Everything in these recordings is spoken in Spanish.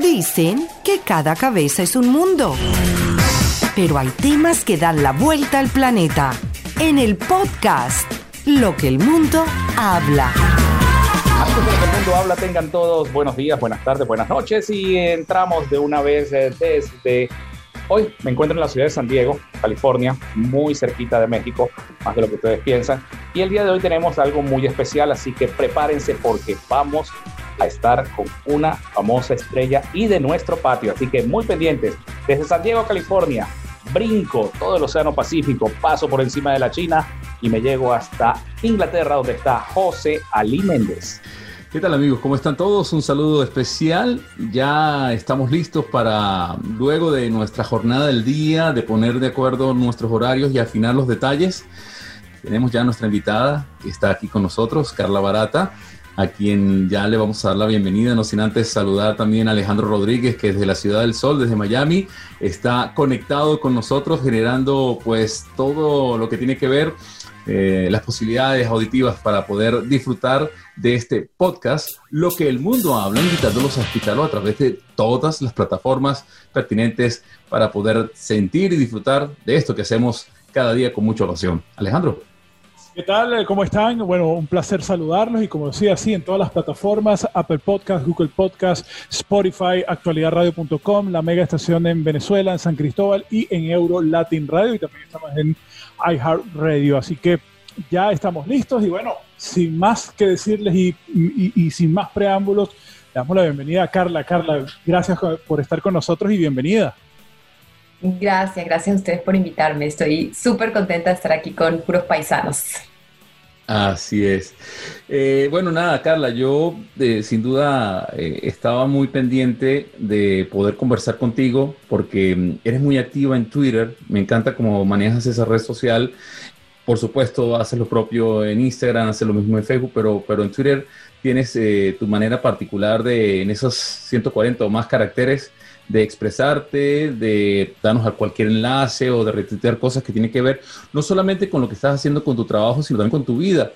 Dicen que cada cabeza es un mundo. Pero hay temas que dan la vuelta al planeta. En el podcast, Lo que el mundo habla. Antes de lo que el mundo habla, tengan todos buenos días, buenas tardes, buenas noches y entramos de una vez eh, desde Hoy me encuentro en la ciudad de San Diego, California, muy cerquita de México, más de lo que ustedes piensan. Y el día de hoy tenemos algo muy especial, así que prepárense porque vamos a estar con una famosa estrella y de nuestro patio. Así que muy pendientes. Desde San Diego, California, brinco todo el Océano Pacífico, paso por encima de la China y me llego hasta Inglaterra, donde está José Ali Méndez. ¿Qué tal amigos? ¿Cómo están todos? Un saludo especial. Ya estamos listos para, luego de nuestra jornada del día, de poner de acuerdo nuestros horarios y afinar los detalles. Tenemos ya nuestra invitada que está aquí con nosotros, Carla Barata, a quien ya le vamos a dar la bienvenida, no sin antes saludar también a Alejandro Rodríguez, que desde la Ciudad del Sol, desde Miami, está conectado con nosotros, generando pues todo lo que tiene que ver eh, las posibilidades auditivas para poder disfrutar de este podcast, Lo que el mundo habla, invitándolos a escucharlo a través de todas las plataformas pertinentes para poder sentir y disfrutar de esto que hacemos cada día con mucha pasión. Alejandro. ¿Qué tal? ¿Cómo están? Bueno, un placer saludarlos y como decía, sí, en todas las plataformas, Apple Podcast, Google Podcast, Spotify, actualidadradio.com, la mega estación en Venezuela, en San Cristóbal y en Euro Latin Radio y también estamos en iHeartRadio. Así que ya estamos listos y bueno, sin más que decirles y, sin más preámbulos, le damos la bienvenida a Carla. Carla, gracias por estar con nosotros y bienvenida. Gracias, gracias a ustedes por invitarme. Estoy súper contenta de estar aquí con puros paisanos. Así es. Eh, bueno, nada, Carla, yo eh, sin duda eh, estaba muy pendiente de poder conversar contigo porque mm, eres muy activa en Twitter, me encanta cómo manejas esa red social. Por supuesto, haces lo propio en Instagram, haces lo mismo en Facebook, pero, pero en Twitter tienes tu manera particular de, en esos 140 o más caracteres, de expresarte, de darnos a cualquier enlace o de retuitear cosas que tienen que ver no solamente con lo que estás haciendo con tu trabajo, sino también con tu vida.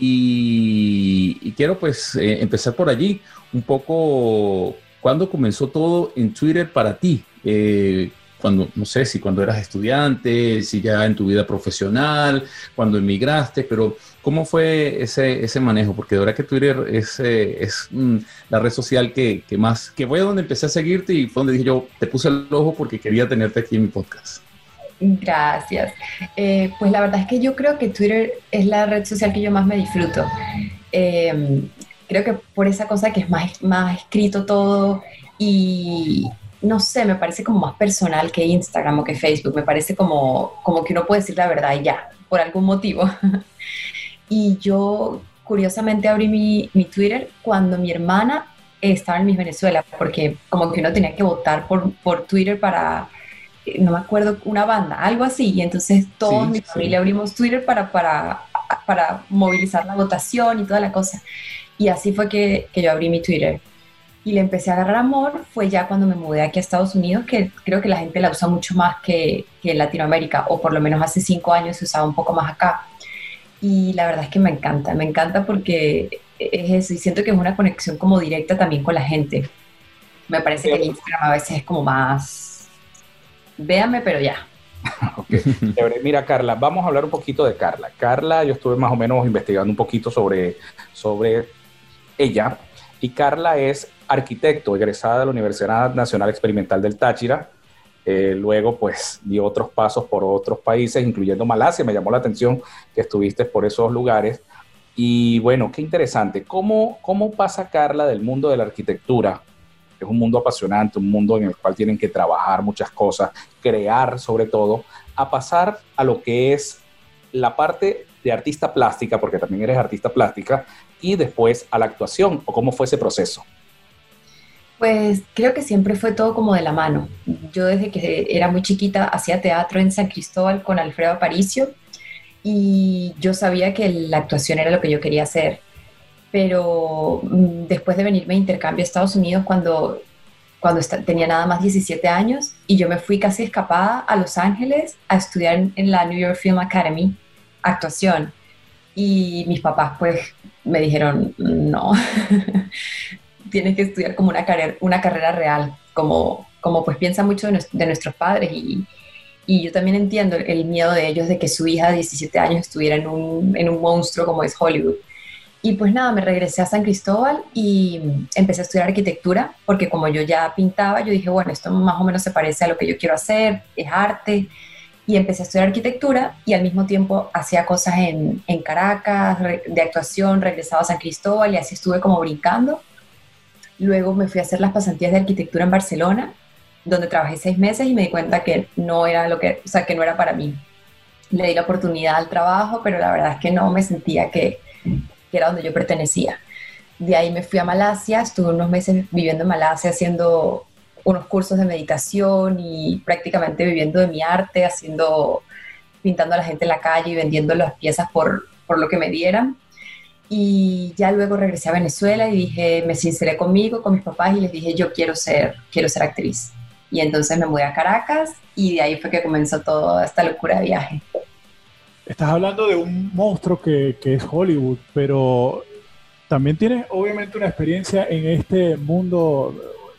Y, quiero pues eh, empezar por allí, un poco, ¿cuándo comenzó todo en Twitter para ti? Eh, cuando, no sé si cuando eras estudiante, si ya en tu vida profesional, cuando emigraste, pero ¿cómo fue ese, ese manejo? Porque de verdad que Twitter es, eh, es mm, la red social que, que, más, que fue donde empecé a seguirte y fue donde dije yo, te puse el ojo porque quería tenerte aquí en mi podcast. Gracias. Eh, pues la verdad es que yo creo que Twitter es la red social que yo más me disfruto. Eh, creo que por esa cosa que es más, más escrito todo y, no sé, me parece como más personal que Instagram o que Facebook, me parece como, como que uno puede decir la verdad y ya, por algún motivo. y yo curiosamente abrí mi, mi, Twitter cuando mi hermana estaba en Miss Venezuela, porque como que uno tenía que votar por, por Twitter para, eh, no me acuerdo, una banda, algo así, y entonces todos mi familia abrimos Twitter para, para, para movilizar la votación y toda la cosa. Y así fue que, que yo abrí mi Twitter y le empecé a agarrar amor fue ya cuando me mudé aquí a Estados Unidos, que creo que la gente la usa mucho más que, que en Latinoamérica, o por lo menos hace cinco años se usaba un poco más acá. Y la verdad es que me encanta, me encanta porque es eso, y siento que es una conexión como directa también con la gente. Me parece que el Instagram a veces es como más, véame, pero ya. Okay. Mira, Carla, vamos a hablar un poquito de Carla. Carla, yo estuve más o menos investigando un poquito sobre, sobre ella, y Carla es arquitecto, egresada de la Universidad Nacional Experimental del Táchira. Eh, luego, pues, dio otros pasos por otros países, incluyendo Malasia. Me llamó la atención que estuviste por esos lugares. Y bueno, qué interesante. ¿Cómo, cómo pasa Carla del mundo de la arquitectura? Es un mundo apasionante, un mundo en el cual tienen que trabajar muchas cosas, crear sobre todo, a pasar a lo que es la parte de artista plástica, porque también eres artista plástica, y después a la actuación, o cómo fue ese proceso. Pues creo que siempre fue todo como de la mano. Yo desde que era muy chiquita hacía teatro en San Cristóbal con Alfredo Aparicio y yo sabía que la actuación era lo que yo quería hacer. Pero mm, después de venirme de intercambio a Estados Unidos cuando, cuando tenía nada más 17 años y yo me fui casi escapada a Los Ángeles a estudiar en la New York Film Academy actuación. Y mis papás pues me dijeron, no, tienes que estudiar como una carrera, una carrera real, como, como pues piensa mucho de, nuestros padres y, y, yo también entiendo el miedo de ellos de que su hija de 17 años estuviera en un, en un monstruo como es Hollywood. Y pues nada, me regresé a San Cristóbal y empecé a estudiar arquitectura, porque como yo ya pintaba, yo dije, bueno, esto más o menos se parece a lo que yo quiero hacer, es arte. Y empecé a estudiar arquitectura y al mismo tiempo hacía cosas en, en Caracas, de actuación, regresaba a San Cristóbal y así estuve como brincando. Luego me fui a hacer las pasantías de arquitectura en Barcelona, donde trabajé seis meses y me di cuenta que no era lo que, o sea, que no era para mí. Le di la oportunidad al trabajo, pero la verdad es que no me sentía que, era donde yo pertenecía. De ahí me fui a Malasia, estuve unos meses viviendo en Malasia haciendo unos cursos de meditación y prácticamente viviendo de mi arte, haciendo, pintando a la gente en la calle y vendiendo las piezas por, por lo que me dieran. Y ya luego regresé a Venezuela y dije, me sinceré conmigo, con mis papás y les dije, yo quiero ser, quiero ser actriz. Y entonces me mudé a Caracas y de ahí fue que comenzó toda esta locura de viaje. Estás hablando de un monstruo que, que es Hollywood, pero también tienes obviamente una experiencia en este mundo,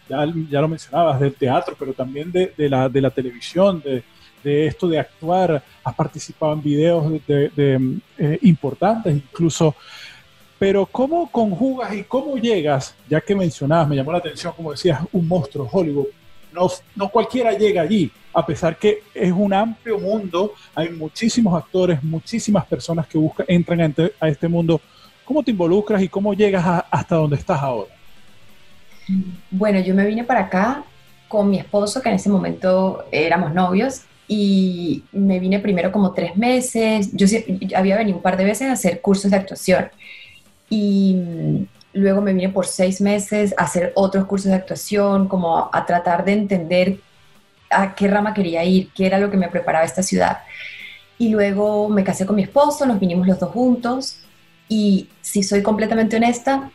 ya, ya lo mencionabas, del teatro, pero también de, de, la, de la, televisión, de, de, esto de actuar. Has participado en videos de, eh, importantes incluso. Pero ¿cómo conjugas y cómo llegas, ya que mencionabas, me llamó la atención, como decías, un monstruo Hollywood? No, no cualquiera llega allí a pesar que es un amplio mundo, hay muchísimos actores, muchísimas personas que buscan, entran a, este mundo. ¿Cómo te involucras y cómo llegas hasta donde estás ahora? Bueno, yo me vine para acá con mi esposo, que en ese momento éramos novios, y me vine primero como tres meses. Yo, había venido un par de veces a hacer cursos de actuación. Y luego me vine por seis meses a hacer otros cursos de actuación, como a tratar de entender a qué rama quería ir, qué era lo que me preparaba esta ciudad. Y luego me casé con mi esposo, nos vinimos los dos juntos y si soy completamente honesta,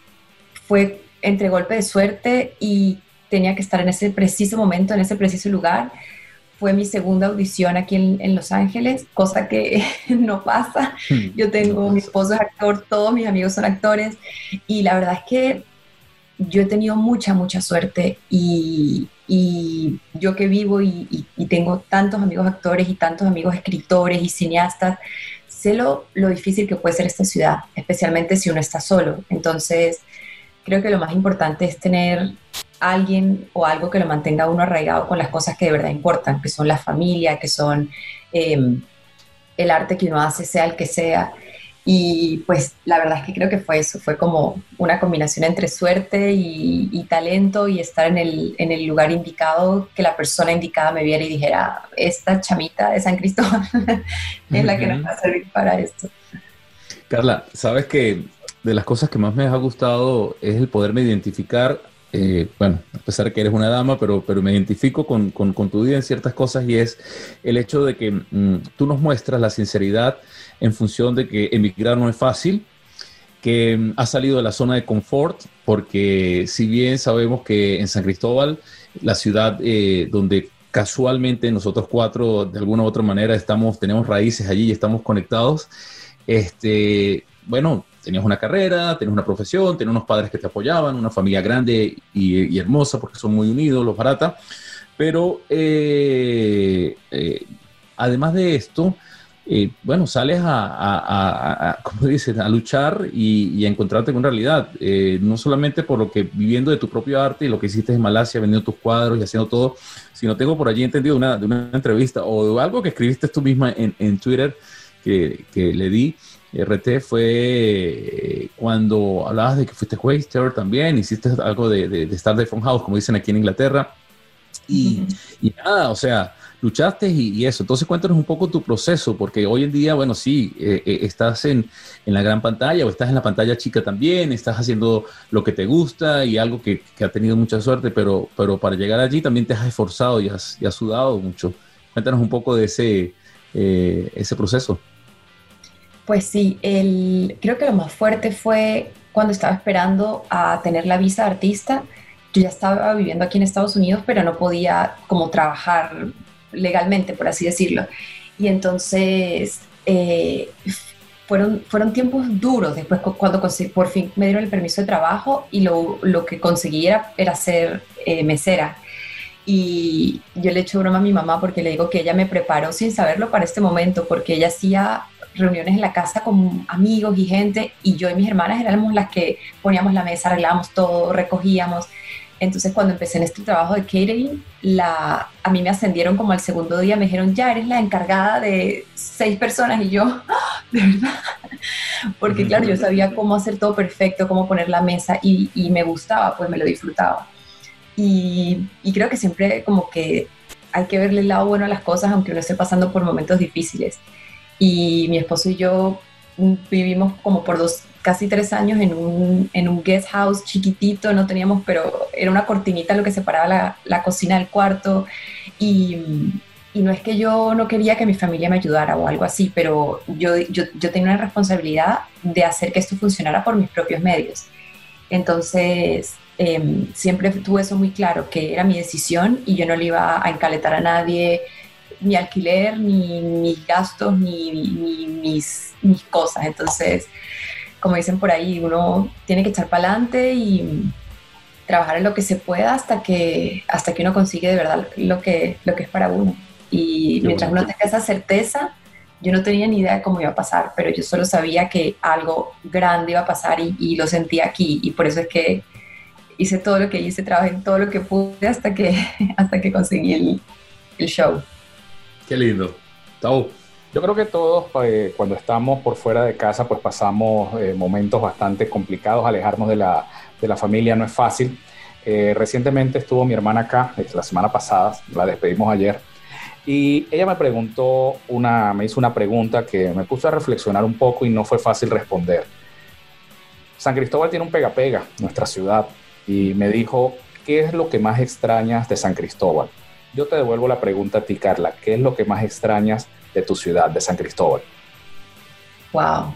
fue entre golpe de suerte y tenía que estar en ese preciso momento, en ese preciso lugar. Fue mi segunda audición aquí en, Los Ángeles, cosa que no pasa. Hmm. Yo tengo, mi esposo es actor, todos mis amigos son actores y la verdad es que yo he tenido mucha, mucha suerte y, y yo que vivo y, tengo tantos amigos actores y tantos amigos escritores y cineastas, sé lo, lo, difícil que puede ser esta ciudad, especialmente si uno está solo. Entonces, creo que lo más importante es tener alguien o algo que lo mantenga uno arraigado con las cosas que de verdad importan, que son la familia, que son em, el arte que uno hace, sea el que sea. Y pues la verdad es que creo que fue eso, fue como una combinación entre suerte y, talento y estar en el, en el, lugar indicado, que la persona indicada me viera y dijera, esta chamita de San Cristóbal es la que nos va a servir para esto. Carla, sabes que de las cosas que más me ha gustado es el poderme identificar, eh, bueno, a pesar que eres una dama, pero, pero me identifico con, con, con, tu vida en ciertas cosas y es el hecho de que mm, tú nos muestras la sinceridad en función de que emigrar no es fácil, que mm, ha salido de la zona de confort, porque si bien sabemos que en San Cristóbal, la ciudad eh, donde casualmente nosotros cuatro de alguna u otra manera estamos, tenemos raíces allí y estamos conectados, este, bueno, tenías una carrera, tenías una profesión, tenías unos padres que te apoyaban, una familia grande y, hermosa porque son muy unidos, los barata, pero eh, eh, además de esto, eh, bueno, sales a, como dices, a luchar y, a encontrarte con realidad, no solamente por lo que viviendo de tu propio arte y lo que hiciste en Malasia, vendiendo tus cuadros y haciendo todo, sino tengo por allí entendido una, de una entrevista o de algo que escribiste tú misma en, Twitter que, le di. RT fue eh, cuando hablabas de que fuiste waster también, hiciste algo de, de, de Star From House, como dicen aquí en Inglaterra. Y, y nada, o sea, luchaste y, eso. Entonces cuéntanos un poco tu proceso, porque hoy en día, bueno, sí, eh, eh, estás en, en, la gran pantalla o estás en la pantalla chica también, estás haciendo lo que te gusta y algo que, que ha tenido mucha suerte, pero, pero para llegar allí también te has esforzado y has, y has sudado mucho. Cuéntanos un poco de ese, eh, ese proceso. Pues sí, creo que lo más fuerte fue cuando estaba esperando a tener la visa de artista. Yo ya estaba viviendo aquí en Estados Unidos, pero no podía como trabajar legalmente, por así decirlo. Y entonces eh, fueron, fueron tiempos duros después cuando por fin me dieron el permiso de trabajo y lo, lo que conseguí era, era ser eh, mesera. Y yo le echo broma a mi mamá porque le digo que ella me preparó sin saberlo para este momento, porque ella hacía reuniones en la casa con amigos y gente y yo y mis hermanas éramos las que poníamos la mesa, arreglábamos todo, recogíamos. Entonces cuando empecé en este trabajo de catering, a mí me ascendieron como al segundo día, me dijeron, ya eres la encargada de seis personas y yo, ¡Ah! de verdad, porque claro, yo sabía cómo hacer todo perfecto, cómo poner la mesa y me gustaba, pues me lo disfrutaba. Y, y, creo que siempre como que hay que verle el lado bueno a las cosas, aunque uno esté pasando por momentos difíciles. Y mi esposo y yo vivimos como por dos, casi tres años en un, en un guest house chiquitito, no teníamos, pero era una cortinita lo que separaba la, la cocina del cuarto y, y, no es que yo no quería que mi familia me ayudara o algo así, pero yo, yo, yo tenía una responsabilidad de hacer que esto funcionara por mis propios medios. Entonces, eh, siempre tuve eso muy claro, que era mi decisión y yo no le iba a encaletar a nadie, ni alquiler, ni mis gastos, ni, ni mis, mis cosas. Entonces, como dicen por ahí, uno tiene que echar para adelante y trabajar en lo que se pueda hasta que, hasta que uno consigue de verdad lo que, lo que es para uno. Y mientras uno tenga esa certeza, yo no tenía ni idea de cómo iba a pasar, pero yo solo sabía que algo grande iba a pasar y, y lo sentí aquí. Y por eso es que hice todo lo que hice, trabajé en todo lo que pude hasta que, hasta que conseguí el, el show. Qué lindo. Tau. Yo creo que todos eh, cuando estamos por fuera de casa pues pasamos eh, momentos bastante complicados, alejarnos de la, de la familia no es fácil. Eh, recientemente estuvo mi hermana acá, la semana pasada, la despedimos ayer, y ella me preguntó una, me hizo una pregunta que me puso a reflexionar un poco y no fue fácil responder. San Cristóbal tiene un pega-pega, nuestra ciudad, y me dijo, ¿qué es lo que más extrañas de San Cristóbal? Yo te devuelvo la pregunta a ti, Carla, ¿qué es lo que más extrañas de tu ciudad, de San Cristóbal? Wow.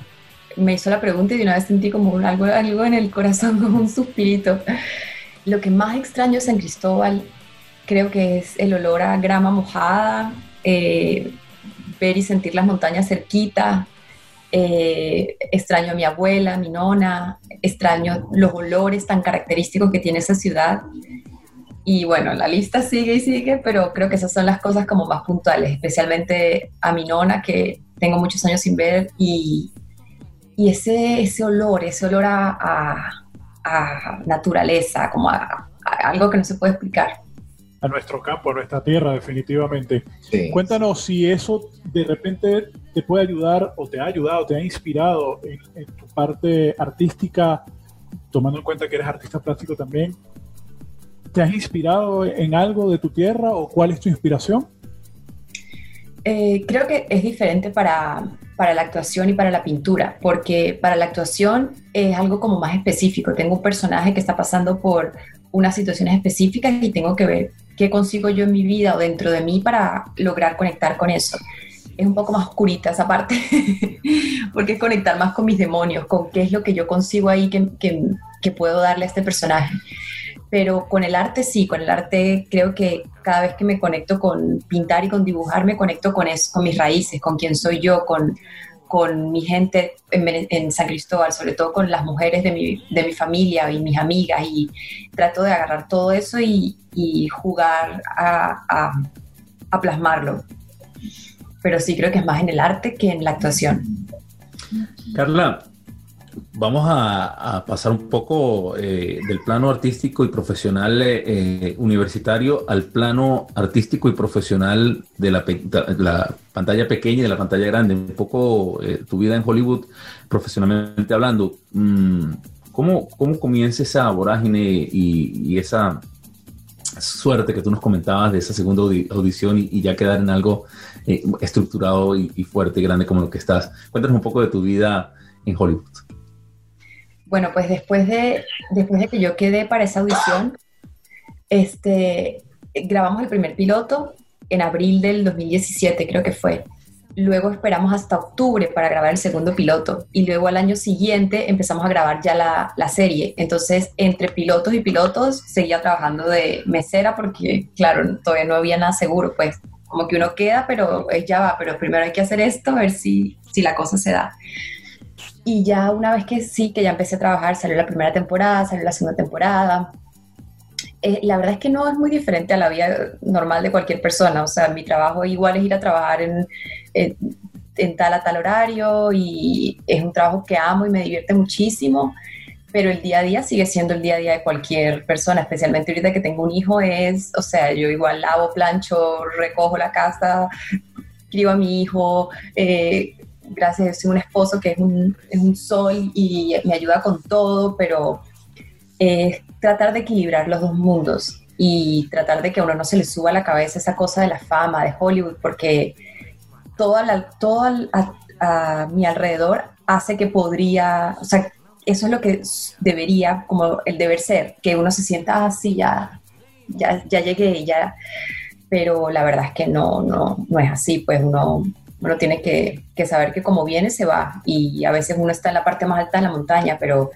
Me hizo la pregunta y de una vez sentí como algo, algo en el corazón, como un suspirito. Lo que más extraño de San Cristóbal creo que es el olor a grama mojada, eh, ver y sentir las montañas cerquita. Eh, extraño a mi abuela, a mi nona, extraño los olores tan característicos que tiene esa ciudad. Y bueno, la lista sigue y sigue, pero creo que esas son las cosas como más puntuales, especialmente a mi nona, que tengo muchos años sin ver, y, y ese, ese olor, ese olor a, a, naturaleza, como a, algo que no se puede explicar. A nuestro campo, a nuestra tierra, definitivamente. Cuéntanos si eso de repente te puede ayudar o te ha ayudado, te ha inspirado en, en tu parte artística, tomando en cuenta que eres artista plástico también, ¿Te has inspirado en algo de tu tierra o cuál es tu inspiración? Eh, creo que es diferente para, para la actuación y para la pintura, porque para la actuación es algo como más específico. Tengo un personaje que está pasando por unas situaciones específicas y tengo que ver qué consigo yo en mi vida o dentro de mí para lograr conectar con eso. Es un poco más oscurita esa parte, porque es conectar más con mis demonios, con qué es lo que yo consigo ahí que, que, que puedo darle a este personaje pero con el arte sí, con el arte creo que cada vez que me conecto con pintar y con dibujar, me conecto con, eso, con mis raíces, con quién soy yo, con, con mi gente en, San Cristóbal, sobre todo con las mujeres de mi, de mi, familia y mis amigas, y trato de agarrar todo eso y, jugar a, a plasmarlo. Pero sí creo que es más en el arte que en la actuación. Carla, vamos a, pasar un poco eh, del plano artístico y profesional eh, eh, universitario al plano artístico y profesional de la, pantalla pequeña y de la pantalla grande. Un poco tu vida en Hollywood, profesionalmente hablando. Mm, ¿cómo, ¿Cómo comienza esa vorágine y, esa suerte que tú nos comentabas de esa segunda audición y, ya quedar en algo estructurado y, y fuerte y grande como lo que estás? Cuéntanos un poco de tu vida en Hollywood. Bueno, pues después de, después de que yo quedé para esa audición, este, grabamos el primer piloto en abril del 2017, creo que fue. Luego esperamos hasta octubre para grabar el segundo piloto y luego al año siguiente empezamos a grabar ya la, la serie. Entonces, entre pilotos y pilotos, seguía trabajando de mesera porque, claro, todavía no había nada seguro, pues como que uno queda, pero ya va, pero primero hay que hacer esto, a ver si, si la cosa se da. Y ya una vez que sí, que ya empecé a trabajar, salió la primera temporada, salió la segunda temporada. Eh, la verdad es que no es muy diferente a la vida normal de cualquier persona. O sea, mi trabajo igual es ir a trabajar en, tal a tal horario y es un trabajo que amo y me divierte muchísimo pero el día a día sigue siendo el día a día de cualquier persona, especialmente ahorita que tengo un hijo, es, o sea, yo igual lavo, plancho, recojo la casa, crío a mi hijo, eh, gracias a un esposo que es un, es un, sol y me ayuda con todo, pero es tratar de equilibrar los dos mundos y tratar de que a uno no se le suba a la cabeza esa cosa de la fama, de Hollywood, porque todo, la, todo a, a mi alrededor hace que podría, o sea, eso es lo que debería, como el deber ser, que uno se sienta así, ah, ya, ya, ya llegué, ya, pero la verdad es que no, no, no es así, pues uno, uno tiene que, saber que como viene se va. Y a veces uno está en la parte más alta de la montaña, pero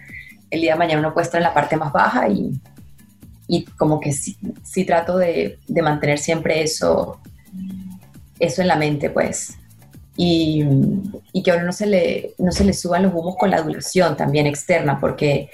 el día de mañana uno puede estar en la parte más baja y, como que sí, trato de, mantener siempre eso, eso en la mente, pues. Y, que ahora no se, le, no se le suban los humos con la adulación también externa, porque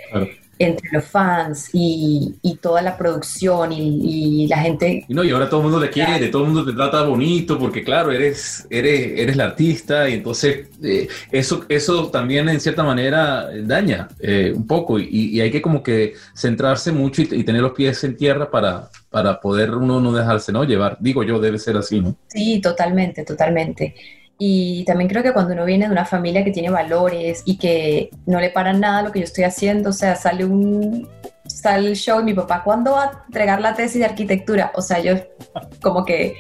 entre los fans y, y, toda la producción y, y, la gente... Y no, y ahora todo el mundo te quiere, todo el mundo te trata bonito, porque claro, eres, eres, eres la artista y entonces eh, eso, eso también en cierta manera daña eh, un poco y, hay que como que centrarse mucho y, tener los pies en tierra para, para poder uno no dejarse no llevar. Digo yo, debe ser así, ¿no? Sí, totalmente, totalmente. Y también creo que cuando uno viene de una familia que tiene valores y que no le paran nada lo que yo estoy haciendo, o sea, sale un sale el show y mi papá, ¿cuándo va a entregar la tesis de arquitectura? O sea, yo como que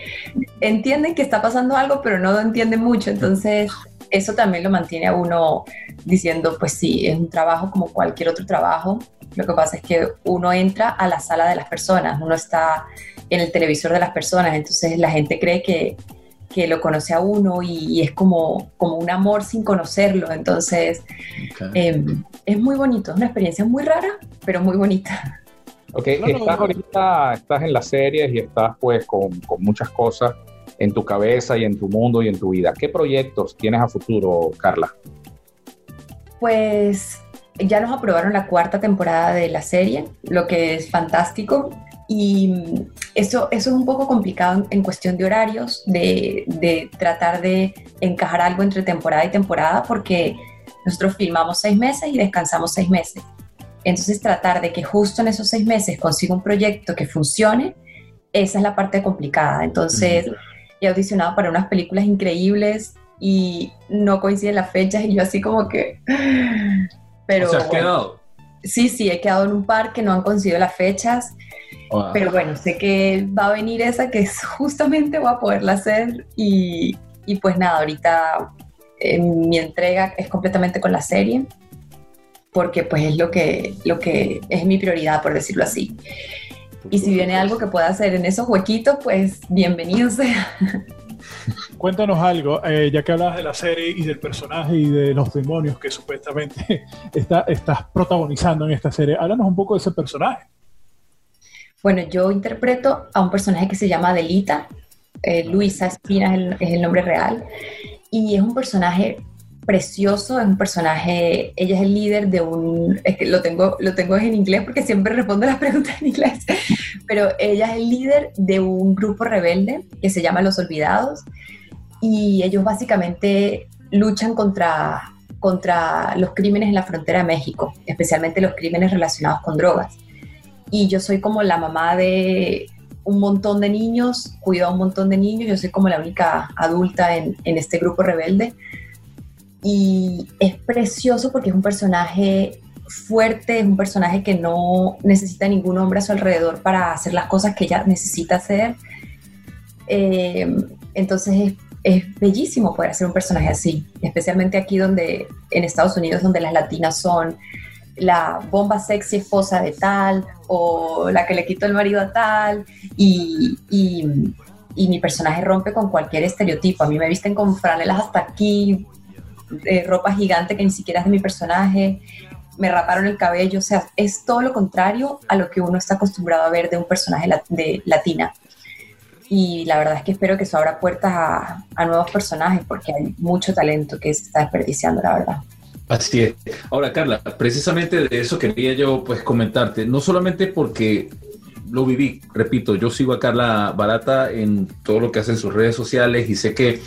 entienden que está pasando algo, pero no lo entienden mucho, entonces eso también lo mantiene a uno diciendo, pues sí, es un trabajo como cualquier otro trabajo. Lo que pasa es que uno entra a la sala de las personas, uno está en el televisor de las personas, entonces la gente cree que que lo conoce a uno y, es como, como un amor sin conocerlo. Entonces, em, es muy bonito, es una experiencia muy rara, pero muy bonita. Ok, estás ahorita, estás en las series y estás pues con, con, muchas cosas en tu cabeza y en tu mundo y en tu vida. ¿Qué proyectos tienes a futuro, Carla? Pues ya nos aprobaron la cuarta temporada de la serie, lo que es fantástico. Y eso, eso es un poco complicado en, cuestión de horarios, de, de, tratar de encajar algo entre temporada y temporada, porque nosotros filmamos seis meses y descansamos seis meses. Entonces tratar de que justo en esos seis meses consiga un proyecto que funcione, esa es la parte complicada. Entonces he audicionado para unas películas increíbles y no coinciden las fechas y yo así como que... Pero, ¿O has quedado? Sí, sí, he quedado en un par que no han conseguido las fechas pero bueno, sé que va a venir esa que justamente voy a poderla hacer y, y pues nada, ahorita eh, mi entrega es completamente con la serie porque pues es lo que, lo que es mi prioridad, por decirlo así. Y si viene algo que pueda hacer en esos huequitos, pues bienvenido sea. Cuéntanos algo, eh, ya que hablas de la serie y del personaje y de los demonios que supuestamente está, estás protagonizando en esta serie. Háblanos un poco de ese personaje. Bueno, yo interpreto a un personaje que se llama Delita, eh, Luisa Espina es el, nombre real, y es un personaje precioso, es un personaje, ella es el líder de un, es que lo tengo, lo tengo en inglés porque siempre respondo las preguntas en inglés, pero ella es el líder de un grupo rebelde que se llama Los Olvidados y ellos básicamente luchan contra, contra los crímenes en la frontera de México, especialmente los crímenes relacionados con drogas y yo soy como la mamá de un montón de niños, cuido a un montón de niños, yo soy como la única adulta en, en este grupo rebelde. Y es precioso porque es un personaje fuerte, es un personaje que no necesita ningún hombre a su alrededor para hacer las cosas que ella necesita hacer. Eh, entonces es, es, bellísimo poder hacer un personaje así, especialmente aquí donde, en Estados Unidos, donde las latinas son la bomba sexy esposa de tal o la que le quitó el marido a tal y, mi personaje rompe con cualquier estereotipo. A mí me visten con franelas hasta aquí, ropa gigante que ni siquiera es de mi personaje, me raparon el cabello, o sea, es todo lo contrario a lo que uno está acostumbrado a ver de un personaje de latina. Y la verdad es que espero que eso abra puertas a, a nuevos personajes porque hay mucho talento que se está desperdiciando, la verdad. Así es. Ahora, Carla, precisamente de eso quería yo pues comentarte, no solamente porque lo viví, repito, yo sigo a Carla Barata en todo lo que hace en sus redes sociales y sé que,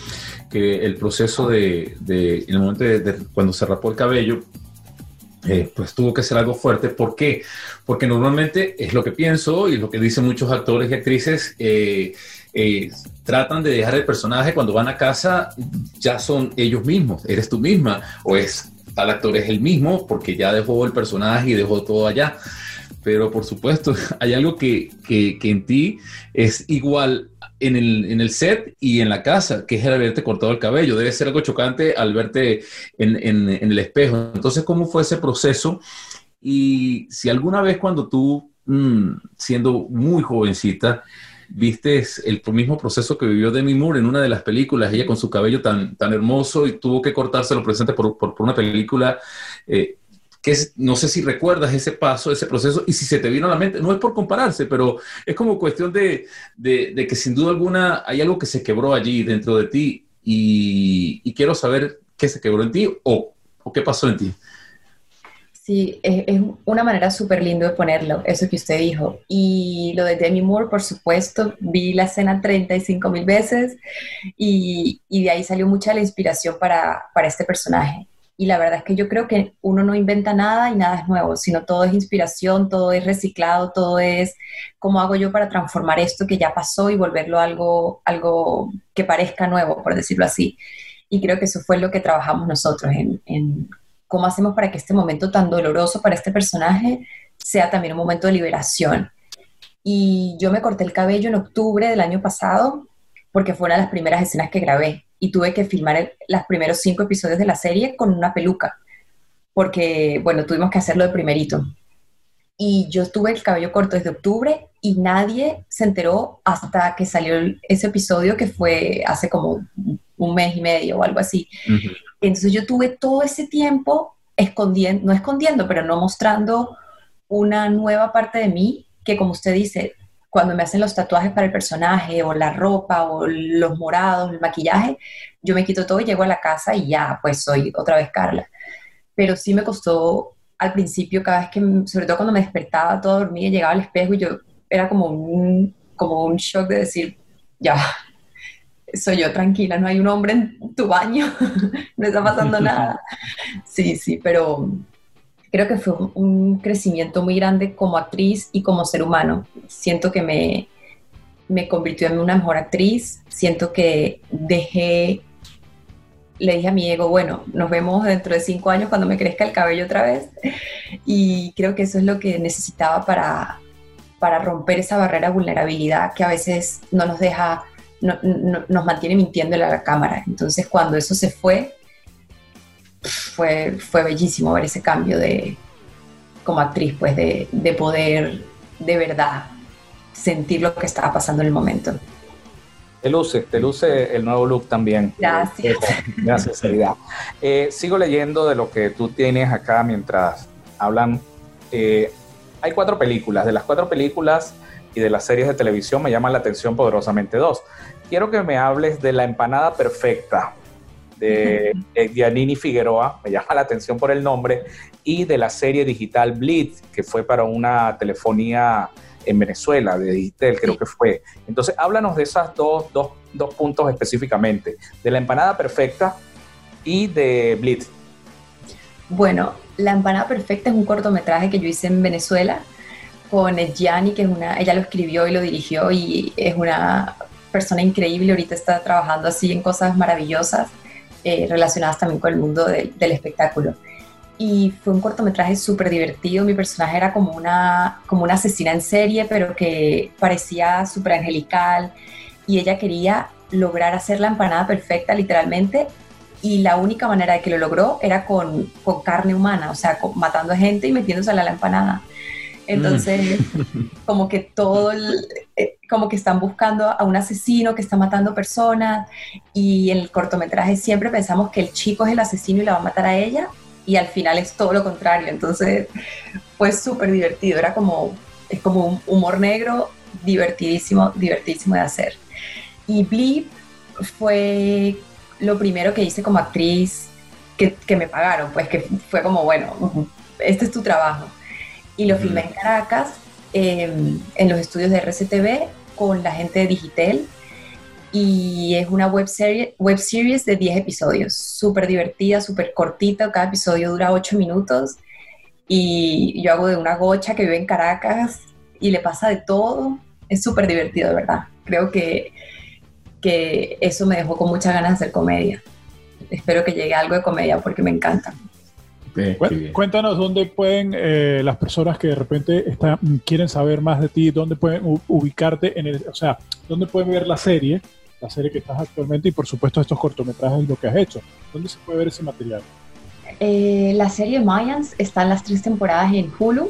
que el proceso de, de, en el momento de, cuando se rapó el cabello, eh, pues tuvo que ser algo fuerte. ¿Por qué? Porque normalmente es lo que pienso y lo que dicen muchos actores y actrices. Eh, eh, tratan de dejar el personaje cuando van a casa, ya son ellos mismos, eres tú misma, o es tal actor es el mismo porque ya dejó el personaje y dejó todo allá. Pero por supuesto, hay algo que, que, en ti es igual en el, en el, set y en la casa, que es el haberte cortado el cabello. Debe ser algo chocante al verte en, en, en el espejo. Entonces, ¿cómo fue ese proceso? Y si alguna vez cuando tú, mm, siendo muy jovencita, viste el mismo proceso que vivió Demi Moore en una de las películas, ella con su cabello tan, tan hermoso y tuvo que cortárselo presente por, por, una película. Eh, que no sé si recuerdas ese paso, ese proceso, y si se te vino a la mente, no es por compararse, pero es como cuestión de, de, que sin duda alguna hay algo que se quebró allí dentro de ti y, quiero saber qué se quebró en ti o, o qué pasó en ti. Sí, es, una manera súper lindo de ponerlo, eso que usted dijo. Y lo de Demi Moore, por supuesto, vi la escena 35 mil veces y, y, de ahí salió mucha la inspiración para, para este personaje. Y la verdad es que yo creo que uno no inventa nada y nada es nuevo, sino todo es inspiración, todo es reciclado, todo es cómo hago yo para transformar esto que ya pasó y volverlo algo, algo que parezca nuevo, por decirlo así. Y creo que eso fue lo que trabajamos nosotros en cómo hacemos para que este momento tan doloroso para este personaje sea también un momento de liberación. Y yo me corté el cabello en octubre del año pasado porque fue una de las primeras escenas que grabé y tuve que filmar los primeros cinco episodios de la serie con una peluca porque, bueno, tuvimos que hacerlo de primerito. Y yo tuve el cabello corto desde octubre y nadie se enteró hasta que salió ese episodio que fue hace como un mes y medio o algo así. Entonces yo tuve todo ese tiempo escondiendo, no escondiendo, pero no mostrando una nueva parte de mí que como usted dice, cuando me hacen los tatuajes para el personaje o la ropa o los morados, el maquillaje, yo me quito todo y llego a la casa y ya, pues soy otra vez Carla. Pero sí me costó al principio, cada vez que, sobre todo cuando me despertaba toda dormida, llegaba al espejo y yo era como un, como un shock de decir, ya, soy yo tranquila, no hay un hombre en tu baño, no está pasando nada. Sí, sí, pero creo que fue un crecimiento muy grande como actriz y como ser humano. Siento que me, me convirtió en una mejor actriz, siento que dejé, le dije a mi ego, bueno, nos vemos dentro de cinco años cuando me crezca el cabello otra vez. Y creo que eso es lo que necesitaba para, para romper esa barrera de vulnerabilidad que a veces no nos deja no, nos mantiene mintiéndole a la cámara. Entonces cuando eso se fue, fue, fue bellísimo ver ese cambio de, como actriz, pues de, de poder de verdad sentir lo que estaba pasando en el momento. Te luce, te luce el nuevo look también. Gracias. Gracias, eh, sigo leyendo de lo que tú tienes acá mientras hablan. Eh, hay cuatro películas. De las cuatro películas y de las series de televisión me llaman la atención poderosamente dos quiero que me hables de la empanada perfecta de Giannini Figueroa, me llama la atención por el nombre, y de la serie digital Blitz, que fue para una telefonía en Venezuela, de Digital, creo que fue. Entonces, háblanos de esos dos, dos, dos puntos específicamente, de la empanada perfecta y de Blitz. Bueno, La empanada perfecta es un cortometraje que yo hice en Venezuela con Gianni, que es una, ella lo escribió y lo dirigió y es una persona increíble, ahorita está trabajando así en cosas maravillosas eh, relacionadas también con el mundo del espectáculo. Y fue un cortometraje súper divertido, mi personaje era como una, como una asesina en serie, pero que parecía súper angelical y ella quería lograr hacer la empanada perfecta literalmente y la única manera de que lo logró era con, con carne humana, o sea, matando a gente y metiéndose a la empanada. Entonces, mm. como que todo, eh, como que están buscando a un asesino que está matando personas y en el cortometraje siempre pensamos que el chico es el asesino y la va a matar a ella y al final es todo lo contrario. Entonces, fue súper divertido, era como, es como un humor negro divertidísimo, divertidísimo de hacer. Y Bleep fue lo primero que hice como actriz que, me pagaron, pues que fue como, bueno, este es tu trabajo. Y lo filmé en Caracas, em, en los estudios de RCTV, con la gente de Digitel. Y es una web, serie, web series de 10 episodios, súper divertida, súper cortita, cada episodio dura 8 minutos. Y yo hago de una gocha que vive en Caracas y le pasa de todo. Es súper divertido, de verdad. Creo que, que eso me dejó con muchas ganas de hacer comedia espero que llegue algo de comedia porque me encanta. Cuéntanos dónde pueden eh, las personas que de repente están, quieren saber más de ti, dónde pueden ubicarte en el, o sea, dónde pueden ver la serie, la serie que estás actualmente y por supuesto estos cortometrajes y lo que has hecho. ¿Dónde se puede ver ese material? Eh, la serie Mayans está en las tres temporadas en Hulu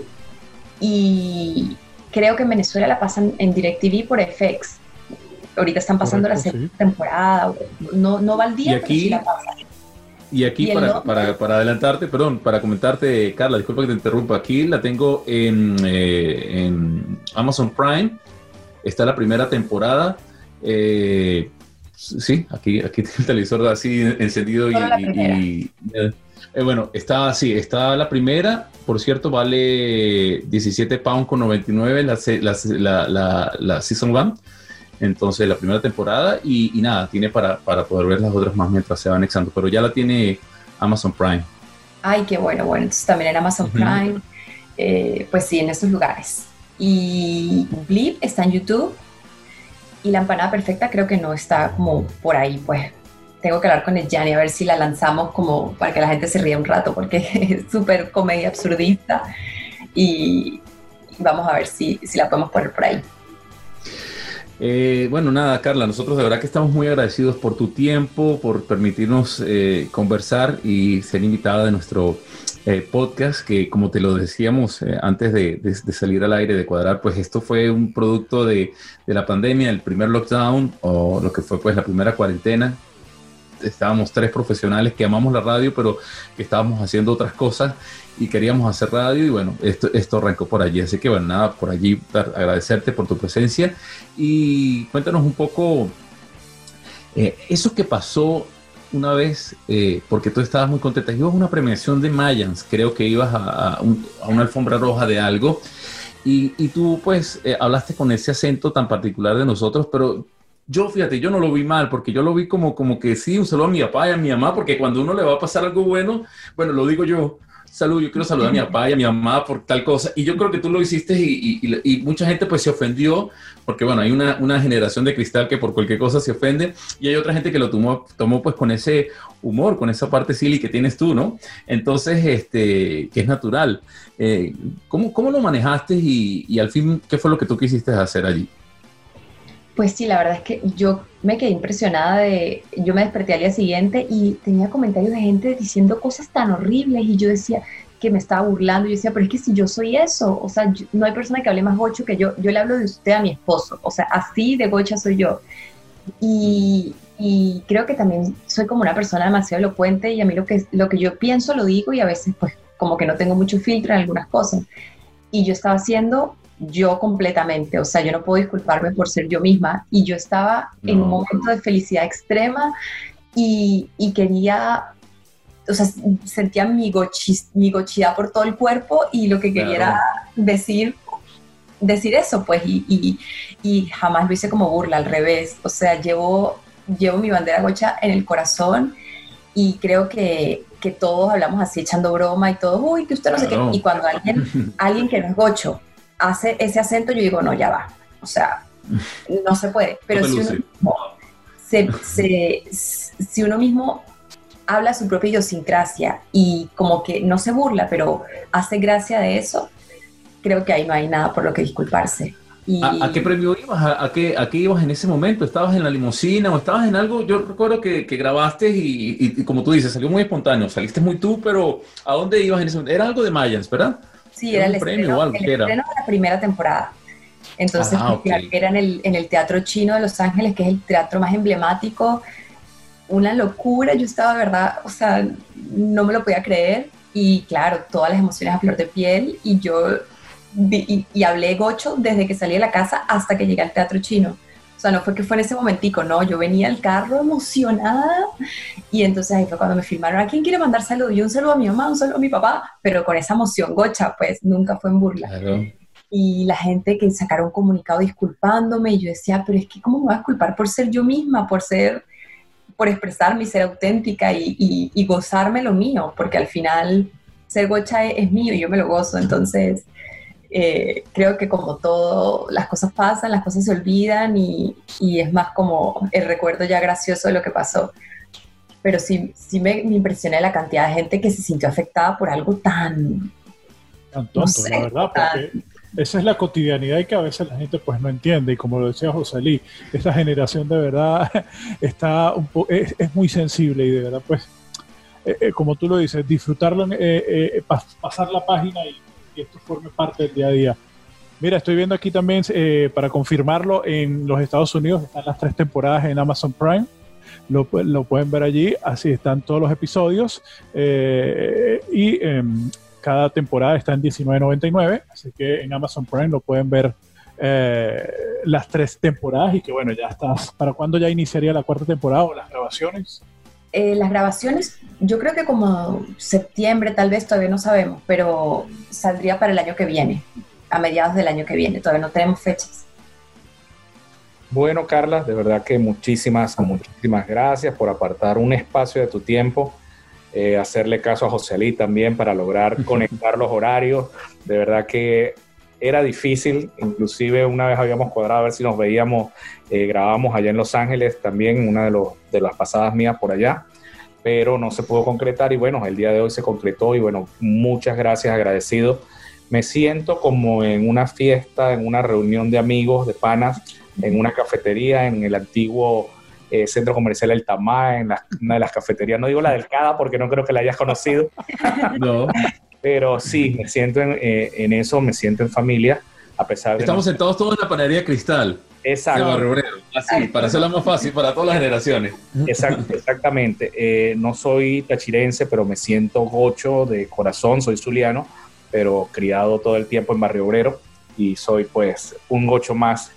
y creo que en Venezuela la pasan en DirecTV por FX ahorita están pasando la segunda temporada, no, no va al día, y aquí, la Y aquí, para, para, para, adelantarte, perdón, para comentarte, Carla, disculpa que te interrumpa, aquí la tengo en, eh, en Amazon Prime, está la primera temporada. Eh, sí, aquí, aquí el televisor así encendido y, eh, bueno, está así, está la primera, por cierto, vale 17 pounds con 99 la, la, la, la Season 1 entonces, la primera temporada y, nada, tiene para, para, poder ver las otras más mientras se va anexando, pero ya la tiene Amazon Prime. Ay, qué bueno, bueno, entonces también en Amazon Prime, eh, pues sí, en esos lugares. Y Blip está en YouTube y La Empanada Perfecta creo que no está como por ahí, pues tengo que hablar con el Gianni a ver si la lanzamos como para que la gente se ría un rato, porque es súper comedia absurdista y vamos a ver si, si la podemos poner por ahí. Eh, bueno, nada, Carla, nosotros de verdad que estamos muy agradecidos por tu tiempo, por permitirnos eh, conversar y ser invitada de nuestro eh, podcast, que como te lo decíamos antes de, salir al aire, de cuadrar, pues esto fue un producto de, de, la pandemia, el primer lockdown o lo que fue pues la primera cuarentena. Estábamos tres profesionales que amamos la radio, pero que estábamos haciendo otras cosas y queríamos hacer radio y bueno, esto, esto arrancó por allí. Así que bueno, nada, por allí agradecerte por tu presencia. Y cuéntanos un poco eh, eso que pasó una vez, eh, porque tú estabas muy contenta, ibas a una premiación de Mayans, creo que ibas a, una alfombra roja de algo. Y, y tú pues eh, hablaste con ese acento tan particular de nosotros, pero yo, fíjate, yo no lo vi mal, porque yo lo vi como, como que sí, un saludo a mi papá y a mi mamá, porque cuando uno le va a pasar algo bueno, bueno, lo digo yo, salud, yo quiero saludar a mi papá y a mi mamá por tal cosa. Y yo creo que tú lo hiciste y, mucha gente pues se ofendió, porque bueno, hay una, una, generación de cristal que por cualquier cosa se ofende y hay otra gente que lo tomó, tomó pues con ese humor, con esa parte silly que tienes tú, ¿no? Entonces, este, que es natural. Eh, ¿cómo, ¿Cómo lo manejaste y, y al fin qué fue lo que tú quisiste hacer allí? Pues sí, la verdad es que yo me quedé impresionada de, yo me desperté al día siguiente y tenía comentarios de gente diciendo cosas tan horribles y yo decía que me estaba burlando, yo decía, pero es que si yo soy eso, o sea, no hay persona que hable más gocho que yo, yo le hablo de usted a mi esposo, o sea, así de gocha soy yo. Y, y creo que también soy como una persona demasiado elocuente y a mí lo que, lo que yo pienso lo digo y a veces pues como que no tengo mucho filtro en algunas cosas. Y yo estaba haciendo yo completamente, o sea, yo no puedo disculparme por ser yo misma. Y yo estaba en un momento de felicidad extrema y, quería, o sea, sentía mi, mi gochidad por todo el cuerpo y lo que quería decir, decir eso, pues, y, y, jamás lo hice como burla, al revés, o sea, llevo, llevo mi bandera gocha en el corazón y creo que, que todos hablamos así echando broma y todo, uy, que usted no sé qué, y cuando alguien, alguien que no es gocho, hace ese acento, yo digo, no, ya va. O sea, no se puede. Pero si, uno mismo, si uno mismo habla su propia idiosincrasia y como que no se burla, pero hace gracia de eso, creo que ahí no hay nada por lo que disculparse. ¿A, qué premio ibas? ¿A, qué, ¿A, qué, ibas en ese momento? ¿Estabas en la limusina o estabas en algo? Yo recuerdo que, grabaste y, como tú dices, salió muy espontáneo, saliste muy tú, pero ¿a dónde ibas en ese momento? Era algo de Mayans, ¿verdad? Sí, era, el, estreno, el estreno de la primera temporada. Entonces, ah, era en el, en el Teatro Chino de Los Ángeles, que es el teatro más emblemático. Una locura, yo estaba, de verdad, o sea, no me lo podía creer. Y claro, todas las emociones a flor de piel. Y yo y, hablé gocho desde que salí de la casa hasta que llegué al Teatro Chino. O sea, no fue que fue en ese momentico, no, yo venía al carro emocionada y entonces ahí fue cuando me filmaron, ¿a quién quiere mandar saludos? Yo un saludo a mi mamá, un saludo a mi papá, pero con esa emoción gocha, pues nunca fue en burla. Y la gente que sacaron un comunicado disculpándome y yo decía, pero es que ¿cómo me voy a disculpar por ser yo misma, por ser, por expresarme y ser auténtica y, y, gozarme lo mío? Porque al final ser gocha es, es mío y yo me lo gozo, entonces eh, creo que como todo, las cosas pasan, las cosas se olvidan y, es más como el recuerdo ya gracioso de lo que pasó. Pero sí, sí me, impresioné la cantidad de gente que se sintió afectada por algo tan... Tan tonto, la verdad, porque esa es la cotidianidad y que a veces la gente pues no entiende. Y como lo decía José Lee, esta generación de verdad está un es, es, muy sensible y de verdad pues, eh, eh, como tú lo dices, disfrutarlo, pasar la página y que esto forme parte del día a día. Mira, estoy viendo aquí también, eh, para confirmarlo, en los Estados Unidos están las tres temporadas en Amazon Prime. Lo, pueden ver allí, así están todos los episodios. Eh, y em, cada temporada está en $19.99, así que en Amazon Prime lo pueden ver eh, las tres temporadas y que bueno, ya está. ¿Para cuándo ya iniciaría la cuarta temporada o las grabaciones? Eh, las grabaciones, yo creo que como septiembre tal vez, todavía no sabemos, pero saldría para el año que viene, a mediados del año que viene, todavía no tenemos fechas. Bueno, Carla, de verdad que muchísimas, muchísimas gracias por apartar un espacio de tu tiempo, eh, hacerle caso a José Ali también para lograr conectar los horarios. De verdad que era difícil, inclusive una vez habíamos cuadrado a ver si nos veíamos, eh, grabamos allá en Los Ángeles también, una de, los, de las pasadas mías por allá, pero no se pudo concretar y bueno, el día de hoy se concretó y bueno, muchas gracias, agradecido. Me siento como en una fiesta, en una reunión de amigos, de panas, en una cafetería, en el antiguo eh, centro comercial El Tamá, en una de las cafeterías, no digo la del CADA porque no creo que la hayas conocido. no. Pero sí, me siento eh, en, eso, me siento en familia, a pesar de... Estamos sentados todos en la panadería Cristal. Exacto. Así, para hacerlo más fácil para todas las generaciones. exactamente. Eh, no soy tachirense, pero me siento gocho de corazón, soy zuliano, pero criado todo el tiempo en Barrio Obrero y soy pues un gocho más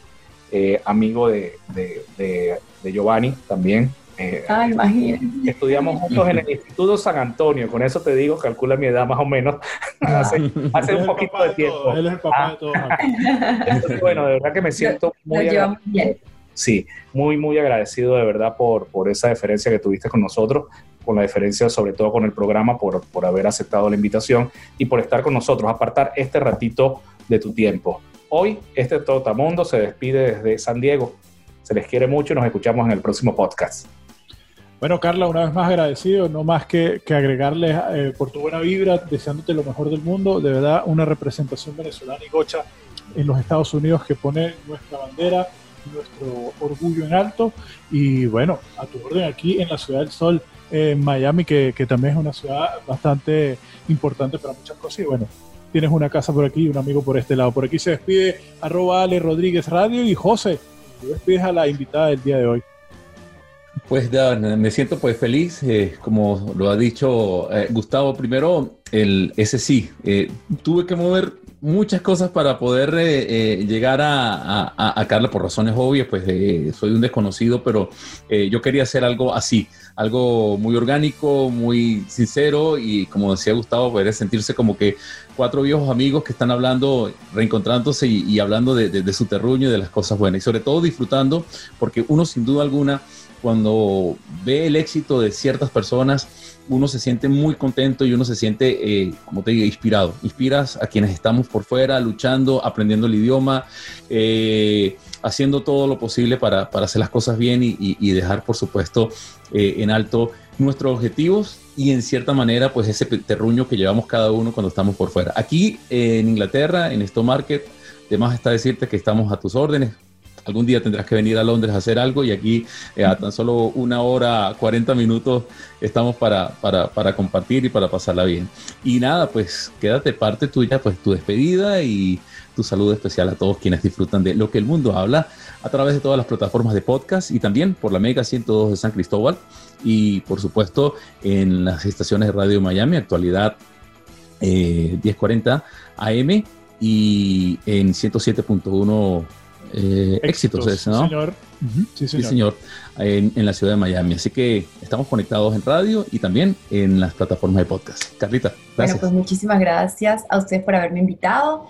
eh, amigo de, de, de Giovanni también, eh, ah, imagínate. Estudiamos juntos en el Instituto San Antonio, con eso te digo, calcula mi edad más o menos, hace, un poquito de tiempo. él es el papá de todos. bueno, de verdad que me siento muy, bien. Sí, muy, muy agradecido de verdad por, por esa deferencia que tuviste con nosotros, con la deferencia sobre todo con el programa, por, por haber aceptado la invitación y por estar con nosotros, apartar este ratito de tu tiempo. Hoy este Totamundo se despide desde San Diego. Se les quiere mucho y nos escuchamos en el próximo podcast. Bueno, Carla, una vez más agradecido, no más que, que agregarle eh, por tu buena vibra, deseándote lo mejor del mundo. De verdad, una representación venezolana y gocha en los Estados Unidos que pone nuestra bandera, nuestro orgullo en alto. Y bueno, a tu orden aquí en la Ciudad del Sol, en Miami, que, que también es una ciudad bastante importante para muchas cosas. Y bueno, tienes una casa por aquí y un amigo por este lado. Por aquí se despide arroba Ale Rodríguez Radio y José, tú despides a la invitada del día de hoy. Pues me siento pues feliz, eh, como lo ha dicho eh, Gustavo. Primero, el, ese sí, eh, tuve que mover muchas cosas para poder llegar a, a, Carla por razones obvias, pues soy un desconocido, pero yo quería hacer algo así, algo muy orgánico, muy sincero y como decía Gustavo, poder sentirse como que cuatro viejos amigos que están hablando, reencontrándose y, hablando de, de su terruño y de las cosas buenas y sobre todo disfrutando, porque uno sin duda alguna cuando ve el éxito de ciertas personas, uno se siente muy contento y uno se siente, eh, como te digo, inspirado. Inspiras a quienes estamos por fuera, luchando, aprendiendo el idioma, eh, haciendo todo lo posible para, hacer las cosas bien y, dejar, por supuesto, eh, en alto nuestros objetivos y en cierta manera, pues ese terruño que llevamos cada uno cuando estamos por fuera. Aquí en Inglaterra, en Stock Market, además está decirte que estamos a tus órdenes algún día tendrás que venir a Londres a hacer algo y aquí eh, a tan solo una hora, 40 minutos estamos para, para, compartir y para pasarla bien. Y nada, pues quédate parte tuya, pues tu despedida y tu saludo especial a todos quienes disfrutan de lo que el mundo habla a través de todas las plataformas de podcast y también por la Mega 102 de San Cristóbal y por supuesto en las estaciones de Radio Miami, actualidad 1040 eh, AM y en 107.1 eh, éxitos, ¿no? Señor. Sí, señor. en, la ciudad de Miami. Así que estamos conectados en radio y también en las plataformas de podcast. Carlita, gracias. Bueno, pues muchísimas gracias a ustedes por haberme invitado.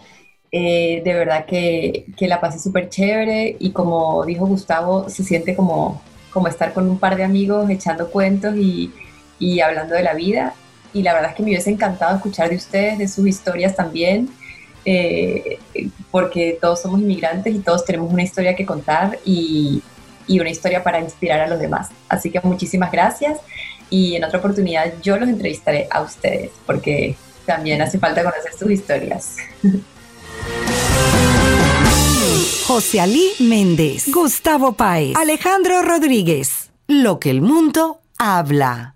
Eh, de verdad que, que la pasé súper chévere y como dijo Gustavo, se siente como, como estar con un par de amigos echando cuentos y, y hablando de la vida. Y la verdad es que me hubiese encantado escuchar de ustedes, de sus historias también. Eh, porque todos somos inmigrantes y todos tenemos una historia que contar y, y, una historia para inspirar a los demás. Así que muchísimas gracias y en otra oportunidad yo los entrevistaré a ustedes porque también hace falta conocer sus historias. José Alí Méndez, Gustavo Páez, Alejandro Rodríguez, lo que el mundo habla.